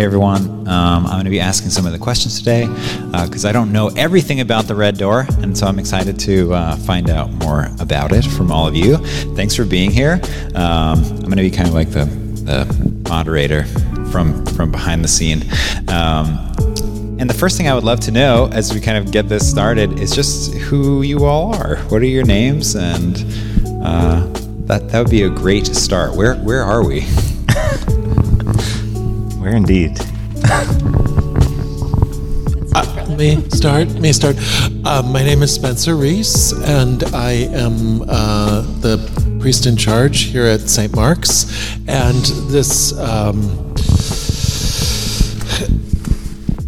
Hey everyone, um, I'm going to be asking some of the questions today because uh, I don't know everything about the Red Door, and so I'm excited to uh, find out more about it from all of you. Thanks for being here. Um, I'm going to be kind of like the, the moderator from from behind the scene. Um, and the first thing I would love to know as we kind of get this started is just who you all are. What are your names? And uh, that that would be a great start. Where where are we? Where indeed? Uh, may start. May start. Uh, my name is Spencer Reece, and I am uh, the priest in charge here at St. Mark's. And this. Um,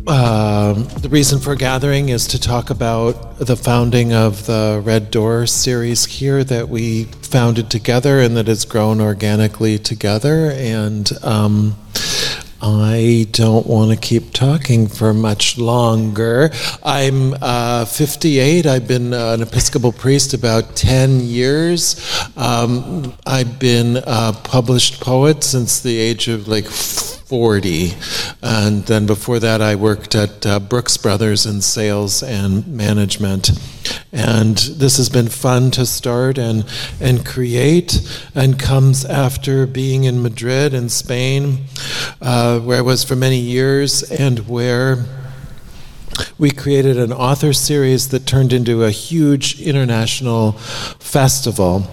uh, the reason for gathering is to talk about the founding of the Red Door series here that we founded together and that has grown organically together. And um, I don't want to keep talking for much longer. I'm uh, 58. I've been uh, an Episcopal priest about 10 years. Um, I've been a published poet since the age of like 40. And then before that, I worked at uh, Brooks Brothers in sales and management. And this has been fun to start and, and create, and comes after being in Madrid in Spain, uh, where I was for many years, and where we created an author series that turned into a huge international festival.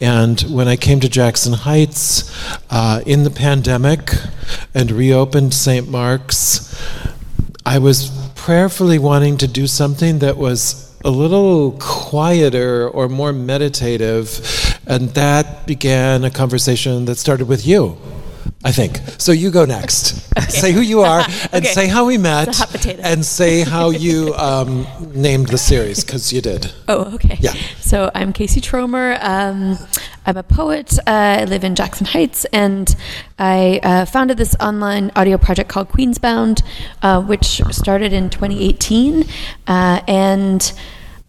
And when I came to Jackson Heights uh, in the pandemic and reopened St. Mark's, I was prayerfully wanting to do something that was a little quieter or more meditative. And that began a conversation that started with you. I think. So you go next. Okay. Say who you are and okay. say how we met. And say how you um, named the series, because you did. Oh, okay. Yeah. So I'm KC Trommel. Um, I'm a poet. Uh, I live in Jackson Heights, and I uh, founded this online audio project called Queensbound, uh, which started in 2018. Uh, and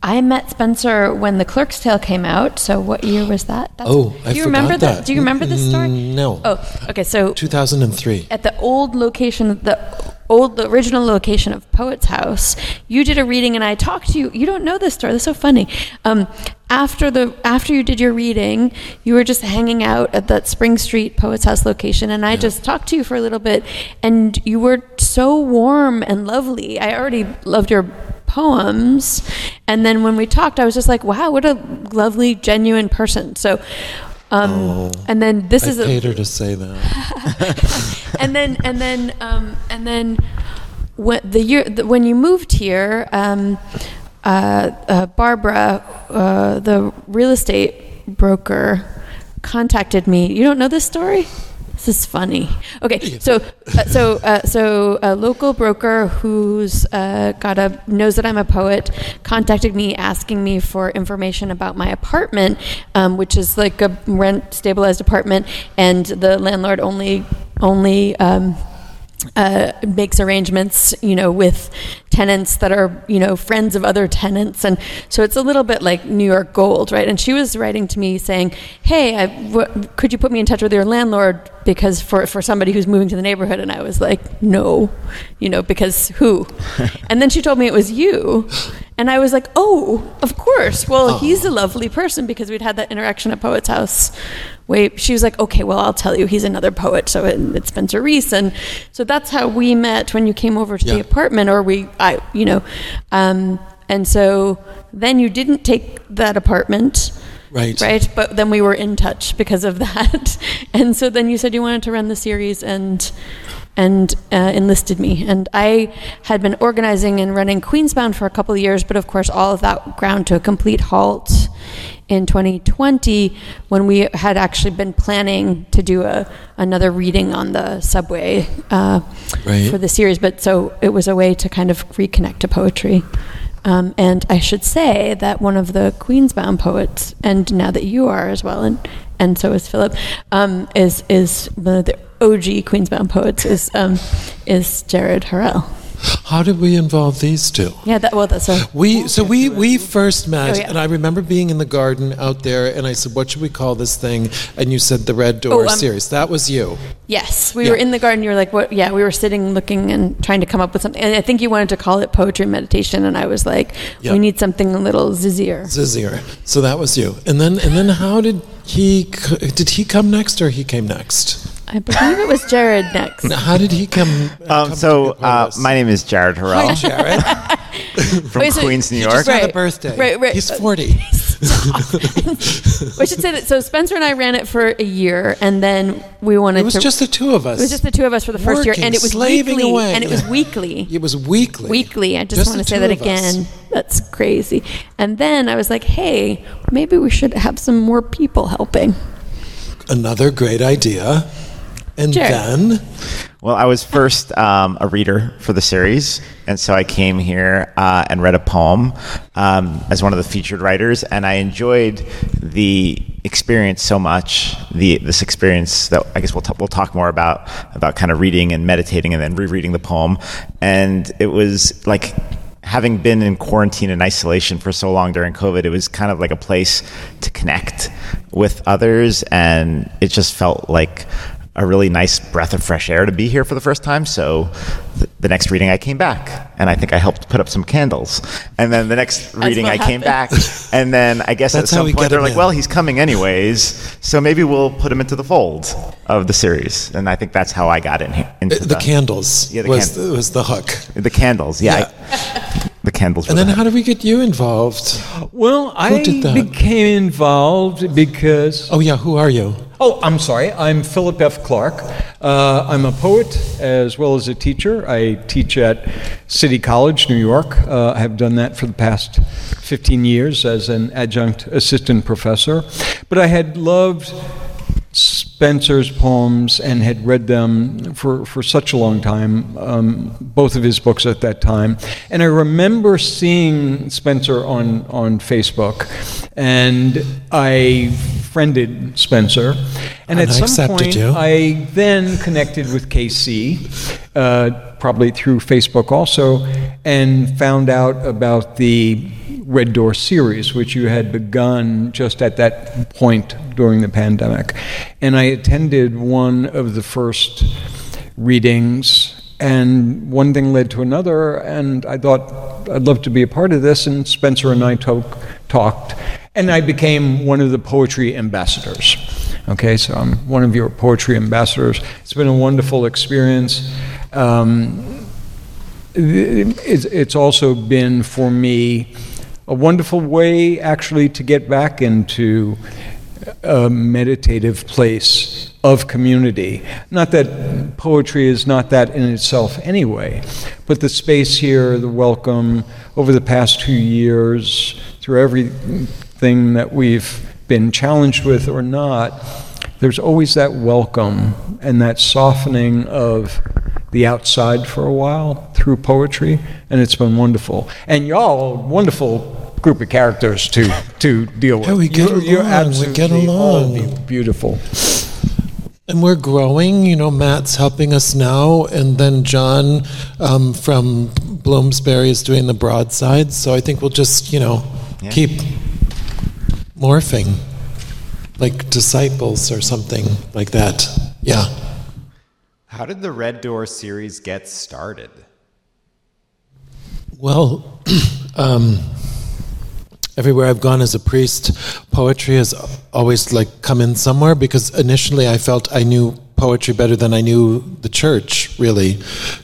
I met Spencer when The Clerk's Tale came out. So what year was that? That's, oh, I do you remember that. Do you remember this story? No. Oh, okay. So 2003. At the old location, the old, the original location of Poet's House, you did a reading, and I talked to you. You don't know this story. This is so funny. Um, after the after you did your reading, you were just hanging out at that Spring Street Poets House location, and I yeah. just talked to you for a little bit, and you were so warm and lovely. I already loved your poems. And then when we talked, I was just like, wow, what a lovely, genuine person. So, um, oh, and then this I is paid a, her to say that. and then, and then, um, and then, when the year the, when you moved here, um, uh, uh, Barbara, uh, the real estate broker, contacted me. You don't know this story? This is funny. Okay, so uh, so uh, so a local broker who's uh, got a knows that I'm a poet contacted me asking me for information about my apartment, um, which is like a rent stabilized apartment, and the landlord only only. Um, uh, makes arrangements, you know, with tenants that are, you know, friends of other tenants, and so it's a little bit like New York Gold, right? And she was writing to me saying, "Hey, could you put me in touch with your landlord because for for somebody who's moving to the neighborhood?" And I was like, "No, you know, because who?" and then she told me it was you, and I was like, "Oh, of course. Well, oh. he's a lovely person because we'd had that interaction at Poet's House wait she was like okay well i'll tell you he's another poet so it, it's spencer reece and so that's how we met when you came over to yeah. the apartment or we i you know um, and so then you didn't take that apartment right right but then we were in touch because of that and so then you said you wanted to run the series and and uh, enlisted me. And I had been organizing and running Queensbound for a couple of years, but of course, all of that ground to a complete halt in 2020 when we had actually been planning to do a, another reading on the subway uh, right. for the series. But so it was a way to kind of reconnect to poetry. Um, and I should say that one of the Queensbound poets, and now that you are as well, and and so is Philip, um, is is one of the OG Queensbound poets is um, is Jared Harel. How did we involve these two? Yeah, that, well, that's a. We so we we first met, Oh, yeah. and I remember being in the garden out there, and I said, "What should we call this thing?" And you said the Red Door Oh, um, series. That was you. Yes, we Yeah. were in the garden. You were like, "What?" Yeah, we were sitting, looking, and trying to come up with something. And I think you wanted to call it poetry meditation, and I was like, Yeah. "We need something a little zizzier." Zizier. So that was you. And then and then how did he did he come next or he came next? I believe it was Jared next. How did he come? Um, come so be uh, my name is Jared Harel. Hi, Jared. from Wait, so Queens, New He York. just had a birthday. Right, right. He's forty. we should say that. So Spencer and I ran it for a year, and then we wanted It was to. just the two of us. it was just the two of us for the first year, and it was slaving weekly. away. And it was weekly. It was weekly. Weekly. I just, Just want to say that of us. again. That's crazy. And then I was like, "Hey, maybe we should have some more people helping." Another great idea. And Jared. then Well, I was first um, a reader for the series, and so I came here uh, and read a poem um, as one of the featured writers, and I enjoyed the experience so much. The this experience that I guess we'll t- we'll talk more about about kind of reading and meditating, and then rereading the poem, and it was like. Having been in quarantine and isolation for so long during COVID, it was kind of like a place to connect with others, and it just felt like a really nice breath of fresh air to be here for the first time. So th- the next reading, I came back, and I think I helped put up some candles. And then the next reading, what I came back, and then I guess at some point they're like, in. "Well, he's coming anyways, so maybe we'll put him into the fold of the series." And I think that's how I got in here. Into uh, the candles Yeah, the was, candles. was the hook. the candles, yeah. I- the candles. And then the- how did we get you involved? Well, I did that? became involved because. Oh yeah, who are you? Oh, I'm sorry. I'm Philip F. Clark. Uh, I'm a poet as well as a teacher. I teach at City College, New York. Uh, I have done that for the past 15 years as an adjunct assistant professor. But I had loved Spencer's poems and had read them for, for such a long time, um, both of his books at that time. And I remember seeing Spencer on, on Facebook, and I friended Spencer. And, And at I some point, you. I then connected with KC, uh, probably through Facebook also, and found out about the Red Door series, which you had begun just at that point during the pandemic. And I attended one of the first readings, and one thing led to another, and I thought I'd love to be a part of this, and Spencer and I talk, talked, and I became one of the poetry ambassadors. Okay, so I'm one of your poetry ambassadors. It's been a wonderful experience. Um, it's, it's also been for me a wonderful way actually to get back into a meditative place of community. Not that poetry is not that in itself anyway, but the space here, the welcome over the past two years, through everything that we've been challenged with or not, there's always that welcome and that softening of the outside for a while through poetry, and it's been wonderful. And y'all, wonderful group of characters to to deal with. Yeah, we get You're- you're along, we get absolutely all along. be- beautiful. And we're growing. You know, Matt's helping us now, and then John um, from Bloomsbury is doing the broadside. So I think we'll just, you know, Yeah. keep morphing, like disciples or something like that. Yeah. How did the Red Door series get started? Well, um, everywhere I've gone as a priest, poetry has always like come in somewhere because initially I felt I knew poetry better than I knew the church. Really,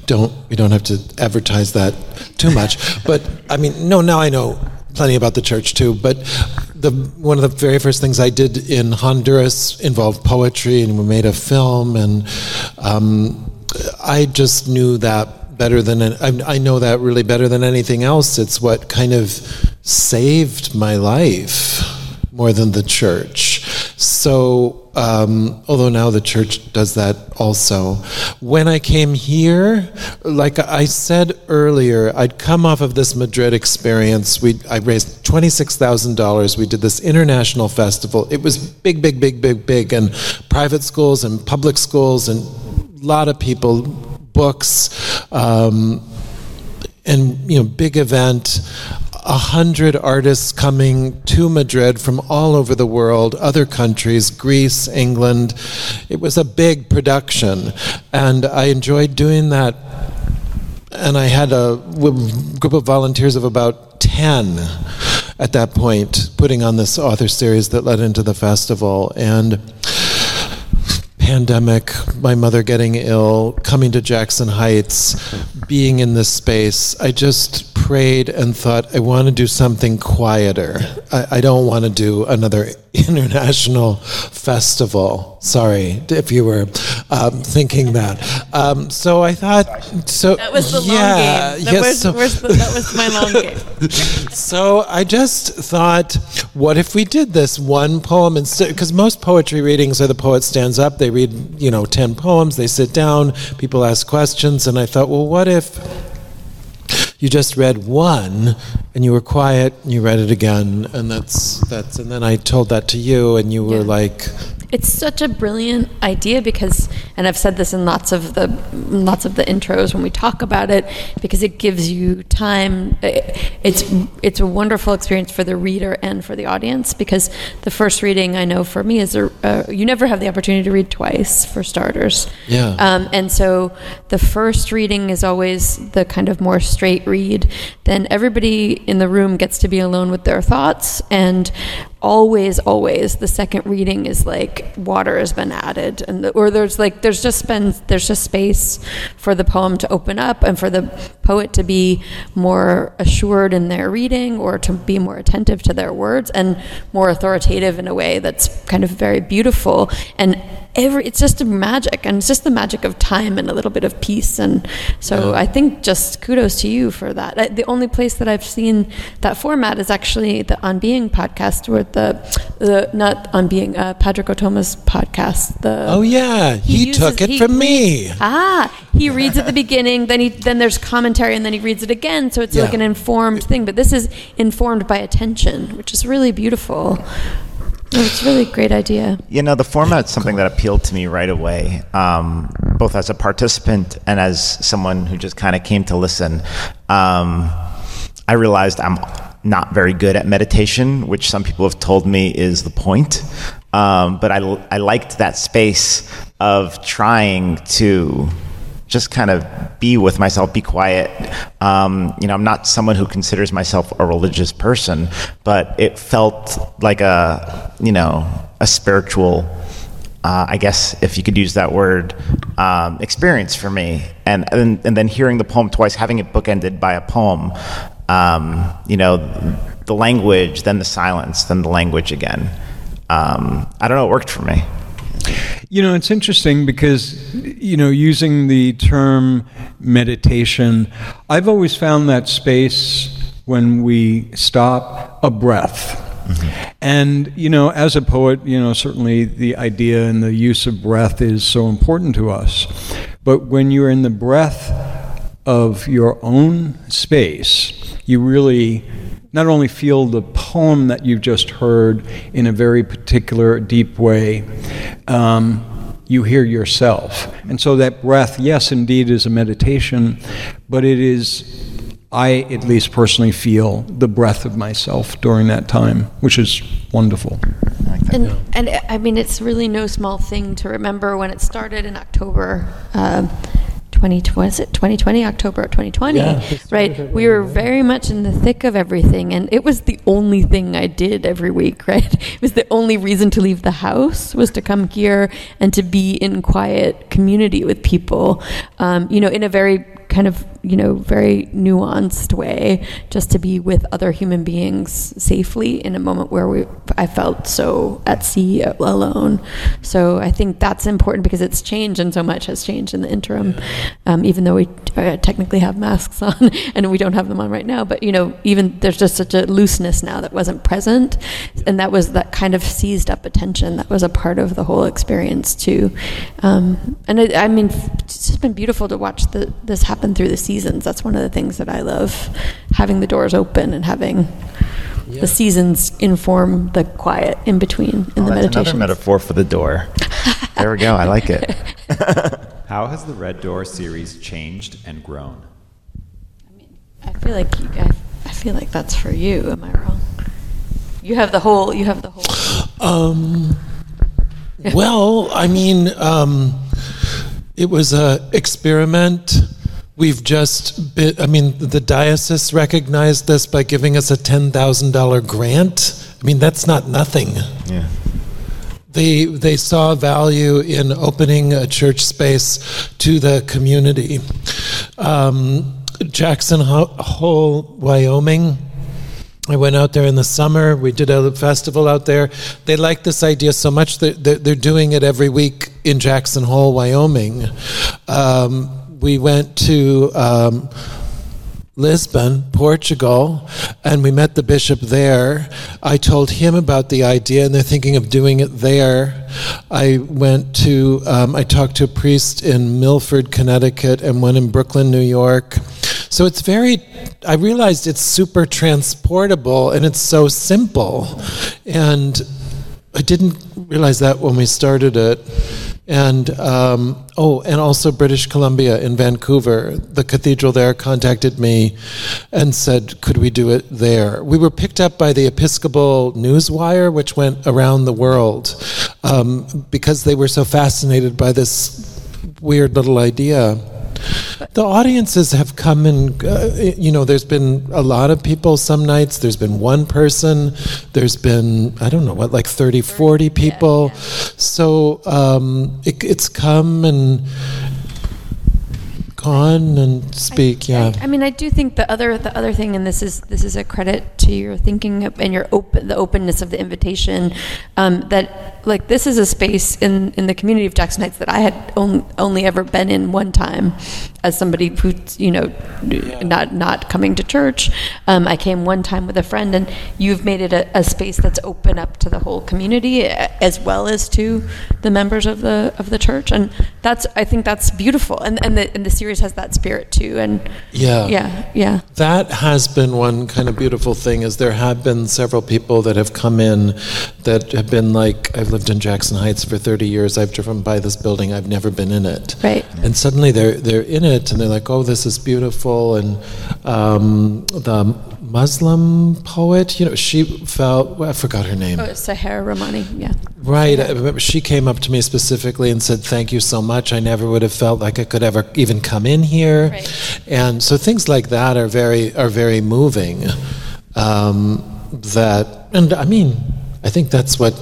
don't we don't have to advertise that too much. but I mean, no, now I know plenty about the church too. But the one of the very first things I did in Honduras involved poetry, and we made a film, and um, I just knew that better than I, I know that really better than anything else. It's what kind of saved my life more than the church. So, um, although now the church does that also. When I came here, like I said earlier, I'd come off of this Madrid experience. We I raised twenty six thousand dollars. We did this international festival. It was big, big, big, big, big, and private schools and public schools and a lot of people books. Um, and you know big event a hundred artists coming to Madrid from all over the world, other countries, Greece, England. It was a big production, and I enjoyed doing that. And I had a group of volunteers of about 10 at that point, putting on this author series that led into the festival. And pandemic, my mother getting ill, coming to Jackson Heights, being in this space, I just prayed and thought, I want to do something quieter. I, I don't want to do another international festival. Sorry if you were um, thinking that. Um, so I thought, so That was the yeah, long game. That, yes, was, so- that was my long game. so I just thought, what if we did this one poem instead? Because most poetry readings are the poet stands up, they read, you know, 10 poems, they sit down, people ask questions, and I thought, well, what if you just read one and you were quiet and you read it again and that's that's and then I told that to you and you were Yeah. like It's such a brilliant idea because, and I've said this in lots of the lots of the intros when we talk about it, because it gives you time. It's it's a wonderful experience for the reader and for the audience because the first reading I know for me is a uh, you never have the opportunity to read twice for starters. Yeah. Um, and so the first reading is always the kind of more straight read. Then everybody in the room gets to be alone with their thoughts. And always, always, the second reading is like water has been added, and the, or there's like there's just been there's just space for the poem to open up and for the poet to be more assured in their reading or to be more attentive to their words and more authoritative in a way that's kind of very beautiful. And every it's just a magic and it's just the magic of time and a little bit of peace. And so i think just kudos to you for that. I, the only place that i've seen that format is actually the on being podcast where the the not on being uh, Pádraig Ó Tuama's podcast the oh yeah he, uses- took it he from reads- me Ah, he reads at the beginning, then he then there's commentary, and then he reads it again. So it's like an informed thing. But this is informed by attention, which is really beautiful. No, It's really a great idea. You know, the format's something that appealed to me right away, um, both as a participant and as someone who just kind of came to listen. Um, I realized I'm not very good at meditation, which some people have told me is the point. Um, but I, I liked that space of trying to just kind of be with myself, be quiet. Um, you know, I'm not someone who considers myself a religious person, but it felt like a, you know, a spiritual, uh, I guess, if you could use that word, um, experience for me. And, and and then hearing the poem twice, having it bookended by a poem, um, you know, the language, then the silence, then the language again. Um, I don't know, it worked for me. You know, it's interesting because, you know, using the term meditation, I've always found that space when we stop a breath. And, you know, as a poet, you know, certainly the idea and the use of breath is so important to us. But when you're in the breath of your own space, you really not only feel the poem that you've just heard in a very particular, deep way, um, you hear yourself. And so that breath, yes, indeed, is a meditation, but it is, I at least personally feel the breath of myself during that time, which is wonderful. And and I mean, it's really no small thing to remember when it started in October. Uh, 2020, was it 2020, October of 2020, Yeah, right? We were very much in the thick of everything, and it was the only thing I did every week, right? It was the only reason to leave the house was to come here and to be in quiet community with people, um, you know, in a very kind of you know very nuanced way just to be with other human beings safely in a moment where we I felt so at sea alone. So I think that's important because it's changed and so much has changed in the interim. Um, even though we uh, technically have masks on and we don't have them on right now but you know even there's just such a looseness now that wasn't present. And that was that kind of seized up attention. That was a part of the whole experience too. Um, and it, I mean it's just been beautiful to watch the, this happen through the seasons. That's one of the things that I love, having the doors open and having the seasons inform the quiet in between in Oh, the that's meditation. another metaphor for the door. there we go. I like it. How has the Red Door series changed and grown? I mean, I feel like you, I, I feel like that's for you. Am I wrong? You have the whole. You have the whole. Um, well, I mean, um, it was a experiment. We've just been, I mean, the diocese recognized this by giving us a $10,000 grant. I mean, that's not nothing. Yeah. They, they saw value in opening a church space to the community. Um, Jackson Hole, Wyoming. I went out there in the summer. We did a festival out there. They like this idea so much that they're, they're doing it every week in Jackson Hole, Wyoming. Um, we went to um, Lisbon, Portugal, and we met the bishop there. I told him about the idea, and they're thinking of doing it there. I went to, um, I talked to a priest in Milford, Connecticut, and one in Brooklyn, New York. So it's very, I realized it's super transportable and it's so simple. And I didn't realize that when we started it. And um, oh, and also British Columbia in Vancouver, the cathedral there contacted me and said, "Could we do it there?" We were picked up by the Episcopal Newswire, which went around the world um, because they were so fascinated by this weird little idea. The audiences have come and, uh, you know, there's been a lot of people some nights. There's been one person. There's been, I don't know, what, like 30, 40 people. yeah. So um, it, it's come and gone and speak, yeah. I, I mean, I do think the other the other thing, and this is this is a credit to your thinking and your open the openness of the invitation. Um, that like this is a space in in the community of Jackson Heights that I had on, only ever been in one time, as somebody who's you know not not coming to church. Um, I came one time with a friend, and you've made it a, a space that's open up to the whole community as well as to the members of the of the church, and that's I think that's beautiful, and and the and the series has that spirit too, and Yeah. yeah, yeah. That has been one kind of beautiful thing is there have been several people that have come in that have been like I've lived in Jackson Heights for 30 years I've driven by this building I've never been in it Right. and suddenly they're they're in it and they're like oh this is beautiful and um, the Muslim poet you know she felt well, I forgot her name Oh, Sahar Romani, yeah. Right. I remember she came up to me specifically and said, Thank you so much. I never would have felt like I could ever even come in here. Right. And so things like that are very are very moving. Um, that and I mean, I think that's what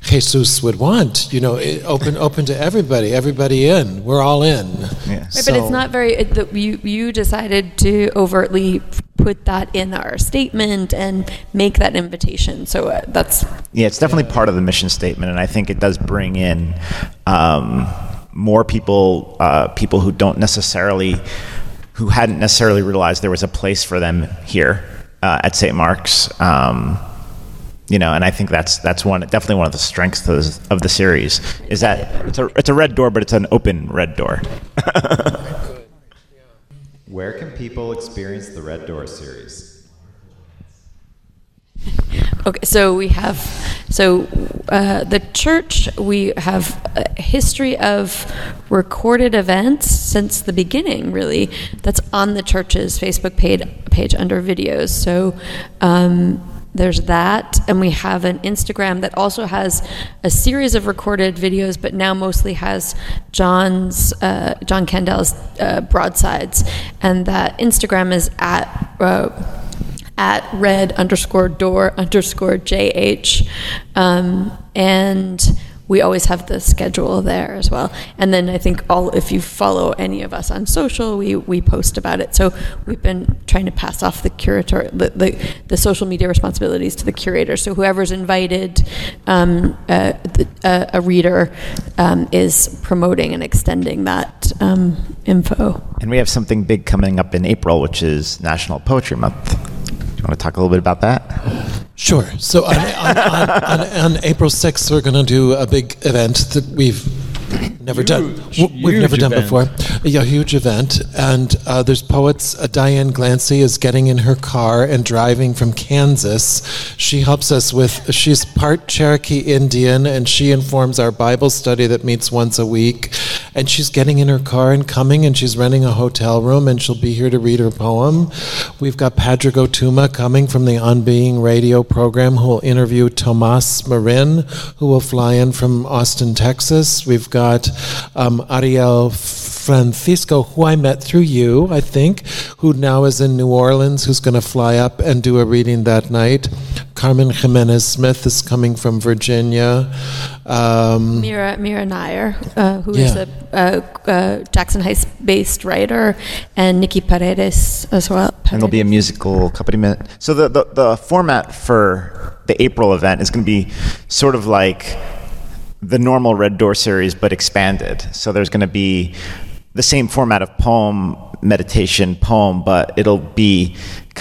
Jesus would want, you know, open open to everybody, everybody in. We're all in. Yeah. Right, but it's not very. It, the, you you decided to overtly put that in our statement and make that invitation. So uh, that's Yeah, it's definitely part of the mission statement, and I think it does bring in um, more people, uh, people who don't necessarily, who hadn't necessarily realized there was a place for them here uh, at St. Mark's. Um, you know, and I think that's that's one definitely one of the strengths of the, of the series is that it's a it's a red door, but it's an open red door. Where can people experience the Red Door series? Okay, so we have, so uh, the church, we have a history of recorded events since the beginning, really, that's on the church's Facebook page, page under videos. So um, there's that, and we have an Instagram that also has a series of recorded videos, but now mostly has John's, uh, John Candel's uh, broadsides. And that Instagram is at, uh, at red underscore door underscore jh um, and we always have the schedule there as well. And then i think all if you follow any of us on social we, we post about it. So we've been trying to pass off the curator the, the, the social media responsibilities to the curator. So whoever's invited um, uh, the, uh, a reader um, is promoting and extending that um, info. And we have something big coming up in April, which is National Poetry Month. Do you want to talk a little bit about that? Sure. So on, on, on, on, on April 6th, we're going to do a big event that we've never done. Huge, w- We've never huge done event. before. Yeah, huge event. And uh, there's poets. Uh, Diane Glancy is getting in her car and driving from Kansas. She helps us with, she's part Cherokee Indian, and she informs our Bible study that meets once a week. And she's getting in her car and coming, and she's renting a hotel room, and she'll be here to read her poem. We've got Pádraig Ó Tuama coming from the On Being radio program, who will interview Tomás Morín, who will fly in from Austin, Texas. We've got um, Ariel Francisco, who I met through you, I think, who now is in New Orleans, who's going to fly up and do a reading that night. Carmen Giménez Smith is coming from Virginia. Um, Mira Mira Nair, uh, who is Yeah. a uh, uh, Jackson Heights-based writer, and Nikki Paredes as well. and there'll be a musical accompaniment. So the, the, the format for the April event is going to be sort of like the normal Red Door series, but expanded. So there's going to be the same format of poem, meditation, poem, but it'll be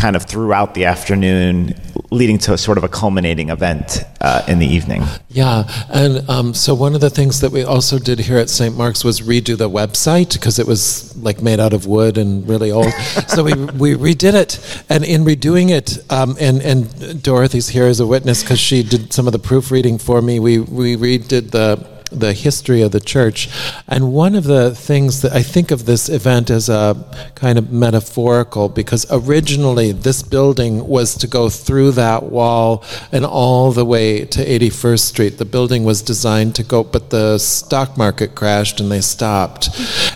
kind of throughout the afternoon, leading to a sort of a culminating event uh, in the evening. Yeah, and um, so one of the things that we also did here at St. Mark's was redo the website because it was like made out of wood and really old. so we we redid it, and in redoing it, um, and and Dorothy's here as a witness because she did some of the proofreading for me. We we redid the the history of the church. And one of the things that I think of this event as a kind of metaphorical, because originally this building was to go through that wall and all the way to 81st Street. The building was designed to go, but the stock market crashed and they stopped.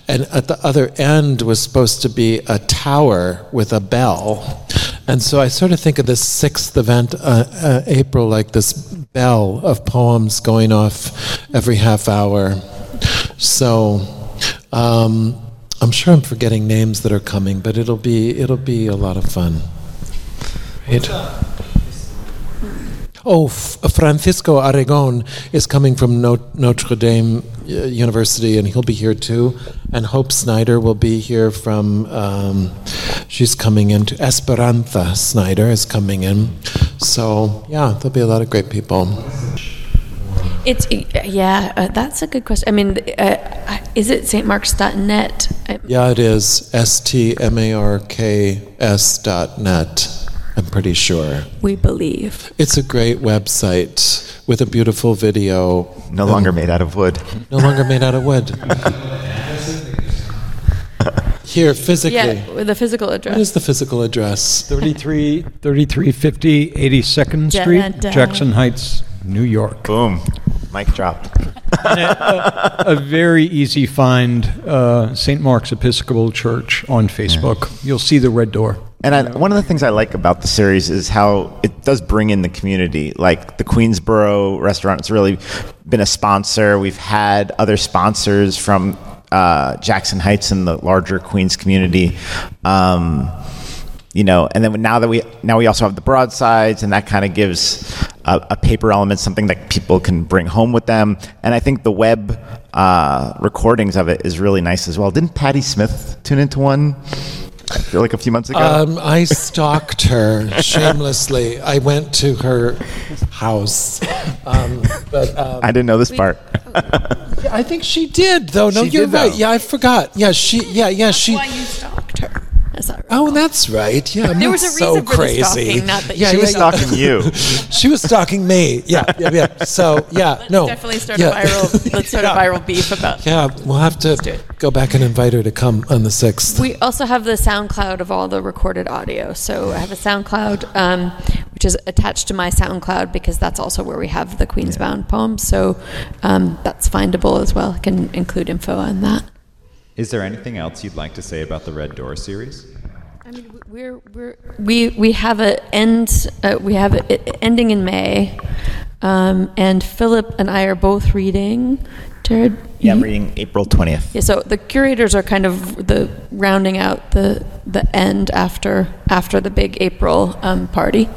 And at the other end was supposed to be a tower with a bell. And so I sort of think of this sixth event, uh, uh, April, like this bell of poems going off every half hour. So um, I'm sure I'm forgetting names that are coming, but it'll be it'll be a lot of fun. Right? Oh, F- Francisco Aragon is coming from no- Notre Dame uh, University, and he'll be here too. And Hope Snyder will be here from. Um, she's coming in. To Esperanza Snyder is coming in. So yeah, there'll be a lot of great people. It's yeah, uh, that's a good question. I mean, uh, is it stmarks.net? Yeah, it is. S T M A R K S dot net. I'm pretty sure. We believe. It's a great website with a beautiful video. No longer made out of wood. No longer made out of wood. Here, physically. Yeah, with the physical address. is the physical address? 33, 3350 82nd Street, da- Jackson Heights, New York. Boom. Mic dropped. a very easy find, uh, St. Mark's Episcopal Church on Facebook. You'll see the red door. And I, one of the things I like about the series is how it does bring in the community. Like the Queensboro restaurant, it's really been a sponsor. We've had other sponsors from uh, Jackson Heights and the larger Queens community. Um, you know, and then now that we now we also have the broadsides, and that kind of gives a, a paper element, something that people can bring home with them. And I think the web uh, recordings of it is really nice as well. Didn't Patti Smith tune into one? I feel like a few months ago. Um, I stalked her shamelessly. I went to her house. Um, but um, I didn't know this part. I think she did, though. No, She you're did, though. right. Yeah, I forgot. Yeah, she. Yeah, yeah, she. Why you stalked her? Is that right? Oh, that's right. Yeah, I'm There was a so reason for the crazy. stalking, not that yeah, she was stalking you. She was stalking me. Yeah, yeah, yeah. So yeah, Let's no. definitely start yeah. a viral. Let's start Yeah. a viral beef about. Yeah, we'll have to go back and invite her to come on the sixth. We also have the SoundCloud of all the recorded audio. So I have a SoundCloud, um, which is attached to my SoundCloud because that's also where we have the Queensbound poems. So um, that's findable as well. I can include info on that. Is there anything else you'd like to say about the Red Door series? I mean, we're, we're, we we have a end. Uh, we have it ending in May, um, and Philip and I are both reading. Jared, Yeah, I'm reading April 20th. Yeah, so the curators are kind of the rounding out the the end after after the big April um, party,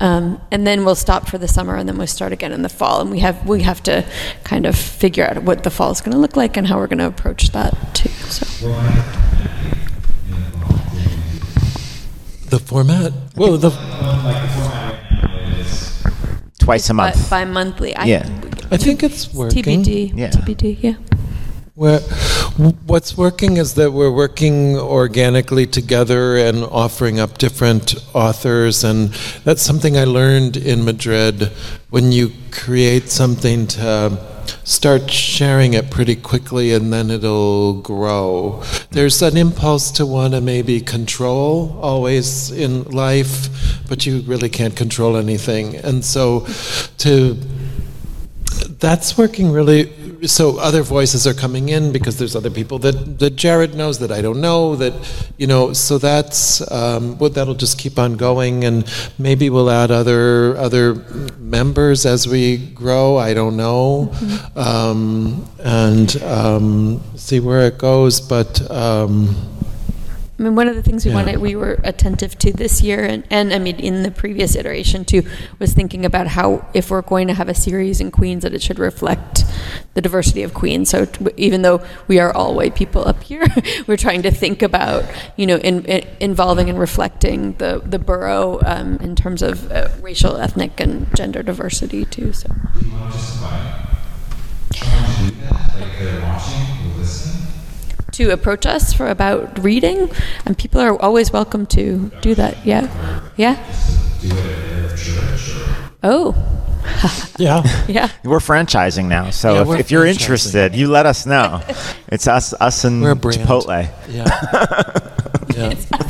um, and then we'll stop for the summer, and then we'll start again in the fall. And we have we have to kind of figure out what the fall is going to look like and how we're going to approach that too. So The format? Well, the Twice a month. bi-monthly. I, Yeah. I think it's working. TBD. Yeah. TBD. Yeah. We're, what's working is that we're working organically together and offering up different authors, and that's something I learned in Madrid. When you create something to start sharing it pretty quickly and then it'll grow. There's an impulse to want to maybe control always in life, but you really can't control anything. And so to that's working really so other voices are coming in because there's other people that, that Jared knows that I don't know that you know so that's um, well, that'll just keep on going and maybe we'll add other other members as we grow I don't know. Um, and um, see where it goes but um, I mean, one of the things we Yeah. wanted, we were attentive to this year, and, and I mean, in the previous iteration too, was thinking about how if we're going to have a series in Queens, that it should reflect the diversity of Queens. So t- even though we are all white people up here, we're trying to think about, you know, in, in, involving and reflecting the the borough um, in terms of uh, racial, ethnic, and gender diversity too. So. To approach us for about reading, and people are always welcome to do that. Yeah, yeah. Oh, yeah yeah. We're franchising now, so Yeah, if, if you're interested, you let us know. It's us, us and We're. Chipotle. yeah yeah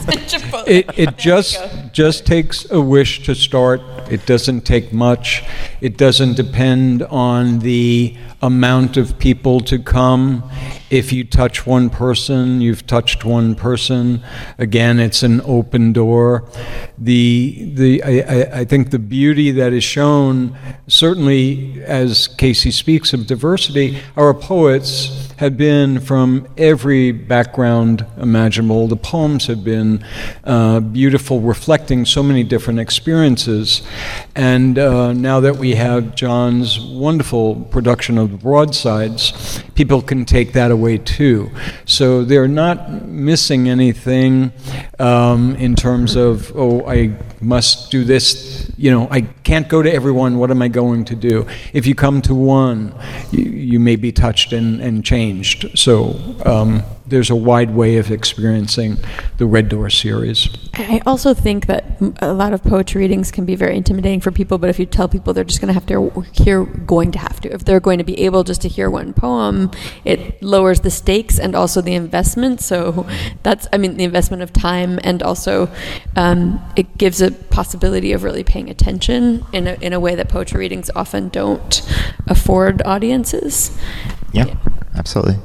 It, it just just takes a wish to start. It doesn't take much. It doesn't depend on the amount of people to come. If you touch one person, you've touched one person. Again, it's an open door. The the I, I, I think the beauty that is shown, certainly as KC speaks of diversity, our poets have been from every background imaginable. The poems have been uh, beautiful, reflecting so many different experiences. And uh, now that we have John's wonderful production of the broadsides, people can take that away too. So they're not missing anything um, in terms of, oh, I must do this. You know, I can't go to everyone. What am I going to do? If you come to one, you, you may be touched and, and changed. So um, there's a wide way of experiencing the Red Door series. I also think that a lot of poetry readings can be very intimidating for people, but if you tell people they're just going to have to hear, going to have to, if they're going to be able just to hear one poem, it lowers the stakes and also the investment. So that's, I mean, the investment of time and also um, it gives a possibility of really paying attention in a, in a way that poetry readings often don't afford audiences. Yeah, absolutely.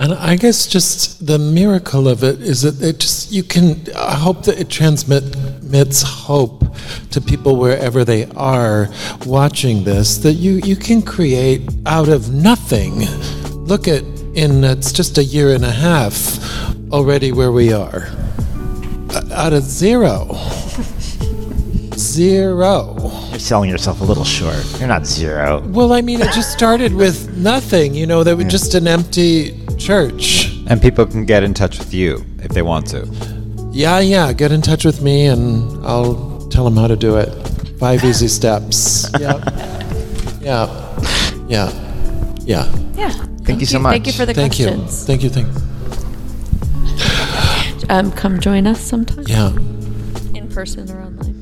And I guess just the miracle of it is that it just you can I hope that it transmits hope to people wherever they are watching this that you you can create out of nothing. Look at in it's just a year and a half already where we are. Uh, Out of zero. Zero. You're selling yourself a little short. You're not zero. Well, I mean, it just started with nothing. You know, there was just an empty church. And people can get in touch with you if they want to. Yeah, yeah. Get in touch with me and I'll tell them how to do it. Five easy steps. Yeah. Yeah. Yeah. Yeah. Yeah. Thank you so much. Thank you for the Thank you. questions. Thank you. Thank Um, come join us sometime Yeah. in person or online.